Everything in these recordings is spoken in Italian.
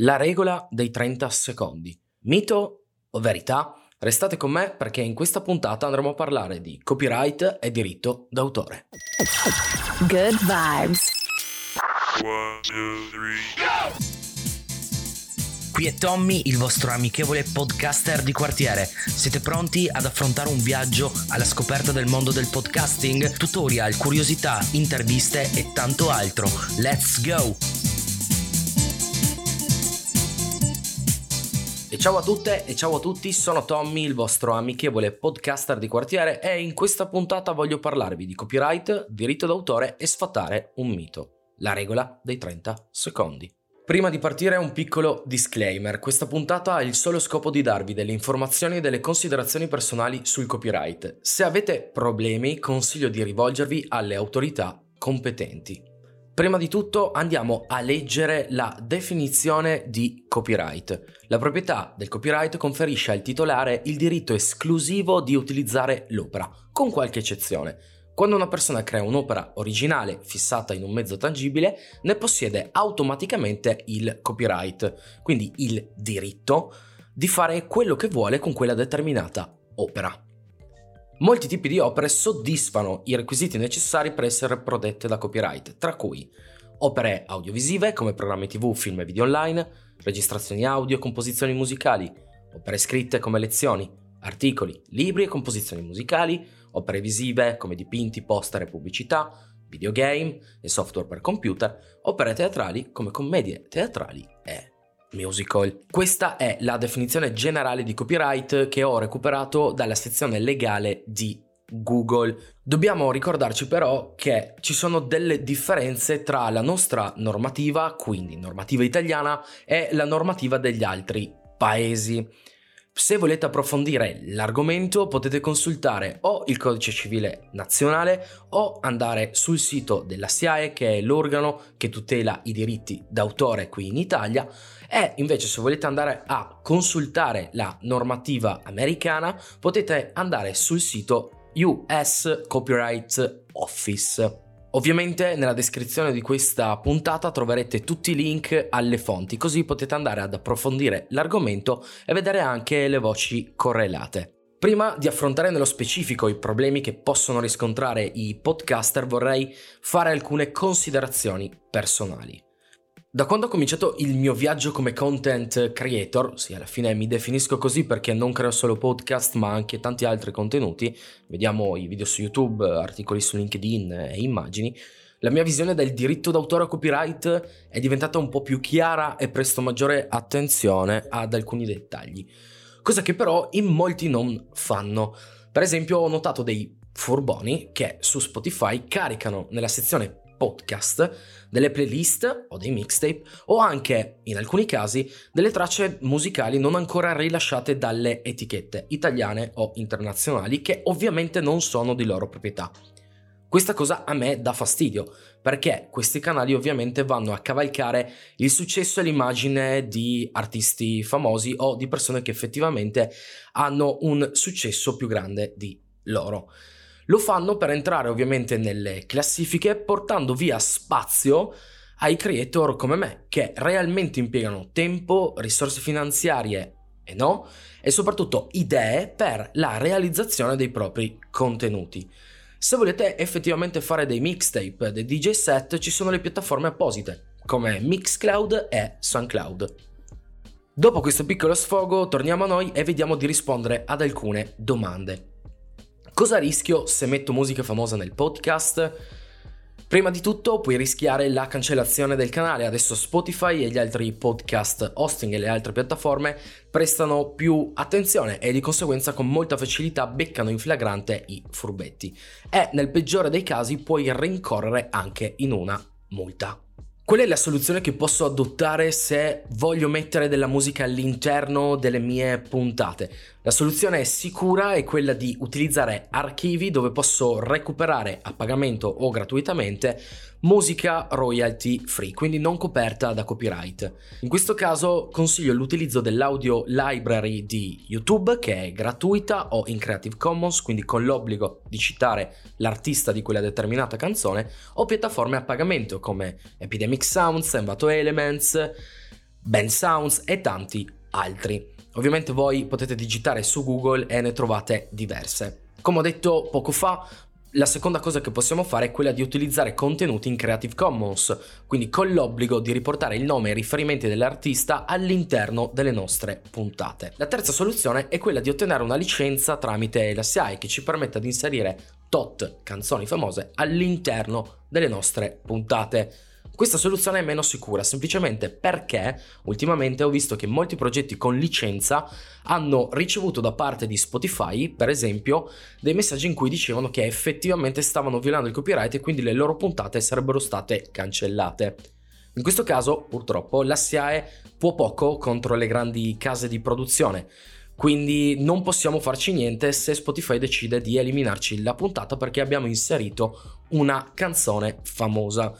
La regola dei 30 secondi. Mito o verità? Restate con me perché in questa puntata andremo a parlare di copyright e diritto d'autore. Good vibes. One, two, three, Qui è Tommy, il vostro amichevole podcaster di quartiere. Siete pronti ad affrontare un viaggio alla scoperta del mondo del podcasting? Tutorial, curiosità, interviste e tanto altro. Let's go! Ciao a tutte e ciao a tutti, sono Tommy, il vostro amichevole podcaster di quartiere e in questa puntata voglio parlarvi di copyright, diritto d'autore e sfatare un mito, la regola dei 30 secondi. Prima di partire un piccolo disclaimer, questa puntata ha il solo scopo di darvi delle informazioni e delle considerazioni personali sul copyright. Se avete problemi consiglio di rivolgervi alle autorità competenti. Prima di tutto andiamo a leggere la definizione di copyright. La proprietà del copyright conferisce al titolare il diritto esclusivo di utilizzare l'opera, con qualche eccezione. Quando una persona crea un'opera originale fissata in un mezzo tangibile, ne possiede automaticamente il copyright, quindi il diritto di fare quello che vuole con quella determinata opera. Molti tipi di opere soddisfano i requisiti necessari per essere protette da copyright, tra cui opere audiovisive come programmi tv, film e video online, registrazioni audio, composizioni musicali, opere scritte come lezioni, articoli, libri e composizioni musicali, opere visive come dipinti, poster e pubblicità, videogame e software per computer, opere teatrali come commedie teatrali e musical. Questa è la definizione generale di copyright che ho recuperato dalla sezione legale di Google. Dobbiamo ricordarci però che ci sono delle differenze tra la nostra normativa, quindi normativa italiana, e la normativa degli altri paesi. Se volete approfondire l'argomento potete consultare o il codice civile nazionale o andare sul sito della SIAE che è l'organo che tutela i diritti d'autore qui in Italia e invece se volete andare a consultare la normativa americana potete andare sul sito US Copyright Office. Ovviamente nella descrizione di questa puntata troverete tutti i link alle fonti, così potete andare ad approfondire l'argomento e vedere anche le voci correlate. Prima di affrontare nello specifico i problemi che possono riscontrare i podcaster vorrei fare alcune considerazioni personali. Da quando ho cominciato il mio viaggio come content creator, sì alla fine mi definisco così perché non creo solo podcast ma anche tanti altri contenuti, vediamo i video su YouTube, articoli su LinkedIn e immagini, la mia visione del diritto d'autore a copyright è diventata un po' più chiara e presto maggiore attenzione ad alcuni dettagli, cosa che però in molti non fanno. Per esempio ho notato dei furboni che su Spotify caricano nella sezione podcast, delle playlist o dei mixtape o anche, in alcuni casi, delle tracce musicali non ancora rilasciate dalle etichette italiane o internazionali che ovviamente non sono di loro proprietà. Questa cosa a me dà fastidio, perché questi canali ovviamente vanno a cavalcare il successo e l'immagine di artisti famosi o di persone che effettivamente hanno un successo più grande di loro. Lo fanno per entrare ovviamente nelle classifiche portando via spazio ai creator come me che realmente impiegano tempo, risorse finanziarie e no, e soprattutto idee per la realizzazione dei propri contenuti. Se volete effettivamente fare dei mixtape, dei DJ set, ci sono le piattaforme apposite come Mixcloud e SoundCloud. Dopo questo piccolo sfogo torniamo a noi e vediamo di rispondere ad alcune domande. Cosa rischio se metto musica famosa nel podcast? Prima di tutto puoi rischiare la cancellazione del canale, adesso Spotify e gli altri podcast hosting e le altre piattaforme prestano più attenzione e di conseguenza con molta facilità beccano in flagrante i furbetti e nel peggiore dei casi puoi rincorrere anche in una multa. Qual è la soluzione che posso adottare se voglio mettere della musica all'interno delle mie puntate? La soluzione è sicura è quella di utilizzare archivi dove posso recuperare a pagamento o gratuitamente musica royalty free, quindi non coperta da copyright. In questo caso consiglio l'utilizzo dell'audio library di YouTube che è gratuita o in Creative Commons, quindi con l'obbligo di citare l'artista di quella determinata canzone, o piattaforme a pagamento come Epidemic Sounds, Envato Elements, Ben Sounds e tanti altri. Ovviamente voi potete digitare su Google e ne trovate diverse. Come ho detto poco fa, la seconda cosa che possiamo fare è quella di utilizzare contenuti in Creative Commons, quindi con l'obbligo di riportare il nome e i riferimenti dell'artista all'interno delle nostre puntate. La terza soluzione è quella di ottenere una licenza tramite la SIAE che ci permetta di inserire tot canzoni famose all'interno delle nostre puntate. Questa soluzione è meno sicura semplicemente perché ultimamente ho visto che molti progetti con licenza hanno ricevuto da parte di Spotify, per esempio, dei messaggi in cui dicevano che effettivamente stavano violando il copyright e quindi le loro puntate sarebbero state cancellate. In questo caso, purtroppo, la SIAE può poco contro le grandi case di produzione. Quindi non possiamo farci niente se Spotify decide di eliminarci la puntata perché abbiamo inserito una canzone famosa.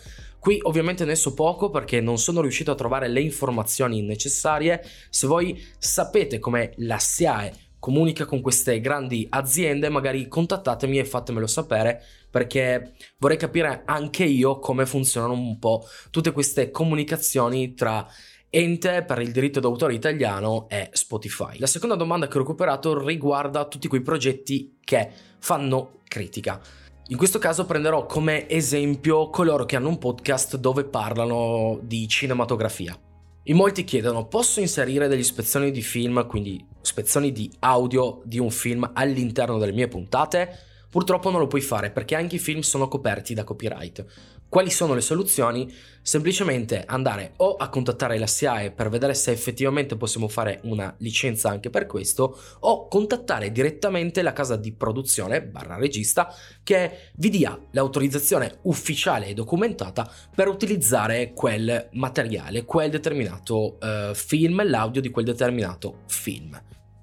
Qui ovviamente ne so poco perché non sono riuscito a trovare le informazioni necessarie. Se voi sapete come la SIAE comunica con queste grandi aziende, magari contattatemi e fatemelo sapere perché vorrei capire anche io come funzionano un po' tutte queste comunicazioni tra ente per il diritto d'autore italiano è Spotify. La seconda domanda che ho recuperato riguarda tutti quei progetti che fanno critica. In questo caso prenderò come esempio coloro che hanno un podcast dove parlano di cinematografia. In molti chiedono, posso inserire degli spezzoni di film, quindi spezzoni di audio di un film all'interno delle mie puntate? Purtroppo non lo puoi fare perché anche i film sono coperti da copyright. Quali sono le soluzioni? Semplicemente andare o a contattare la SIAE per vedere se effettivamente possiamo fare una licenza anche per questo o contattare direttamente la casa di produzione barra regista che vi dia l'autorizzazione ufficiale e documentata per utilizzare quel materiale, quel determinato uh, film, l'audio di quel determinato film.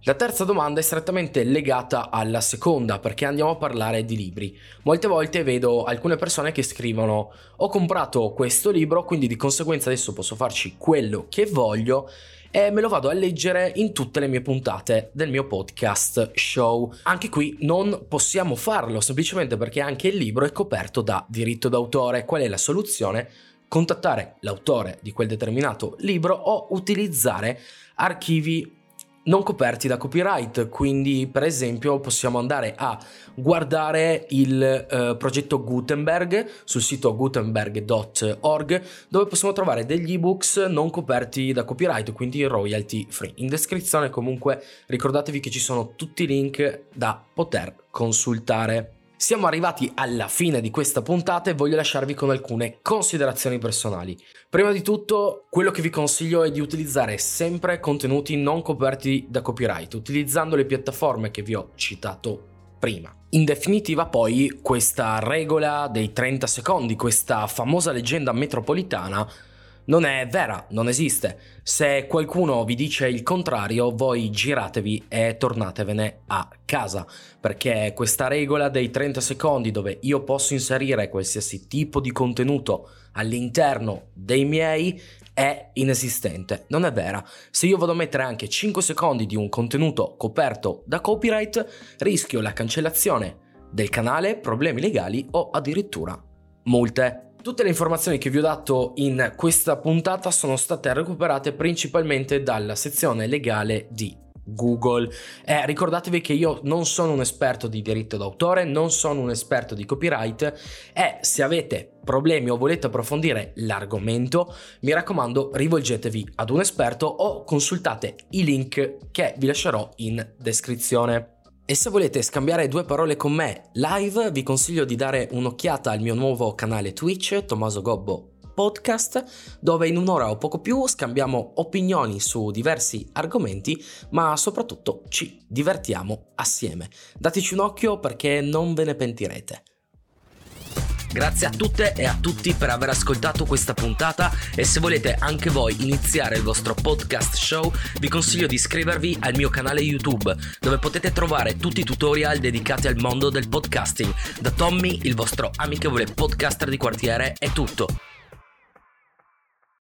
La terza domanda è strettamente legata alla seconda perché andiamo a parlare di libri. Molte volte vedo alcune persone che scrivono ho comprato questo libro quindi di conseguenza adesso posso farci quello che voglio e me lo vado a leggere in tutte le mie puntate del mio podcast show. Anche qui non possiamo farlo semplicemente perché anche il libro è coperto da diritto d'autore. Qual è la soluzione? Contattare l'autore di quel determinato libro o utilizzare archivi non coperti da copyright, quindi per esempio possiamo andare a guardare il eh, progetto Gutenberg sul sito gutenberg.org dove possiamo trovare degli ebooks non coperti da copyright, quindi royalty free. In descrizione comunque ricordatevi che ci sono tutti i link da poter consultare. Siamo arrivati alla fine di questa puntata e voglio lasciarvi con alcune considerazioni personali. Prima di tutto, quello che vi consiglio è di utilizzare sempre contenuti non coperti da copyright, utilizzando le piattaforme che vi ho citato prima. In definitiva poi questa regola dei 30 secondi, questa famosa leggenda metropolitana, non è vera, non esiste. Se qualcuno vi dice il contrario, voi giratevi e tornatevene a casa, perché questa regola dei 30 secondi dove io posso inserire qualsiasi tipo di contenuto all'interno dei miei è inesistente, non è vera. Se io vado a mettere anche 5 secondi di un contenuto coperto da copyright, rischio la cancellazione del canale, problemi legali o addirittura multe. Tutte le informazioni che vi ho dato in questa puntata sono state recuperate principalmente dalla sezione legale di Google. Eh, ricordatevi che io non sono un esperto di diritto d'autore, non sono un esperto di copyright e se avete problemi o volete approfondire l'argomento, mi raccomando rivolgetevi ad un esperto o consultate i link che vi lascerò in descrizione. E se volete scambiare due parole con me live, vi consiglio di dare un'occhiata al mio nuovo canale Twitch, Tommaso Gobbo Podcast, dove in un'ora o poco più scambiamo opinioni su diversi argomenti, ma soprattutto ci divertiamo assieme. Dateci un occhio perché non ve ne pentirete. Grazie a tutte e a tutti per aver ascoltato questa puntata e se volete anche voi iniziare il vostro podcast show vi consiglio di iscrivervi al mio canale YouTube dove potete trovare tutti i tutorial dedicati al mondo del podcasting. Da Tommy, il vostro amichevole podcaster di quartiere, è tutto.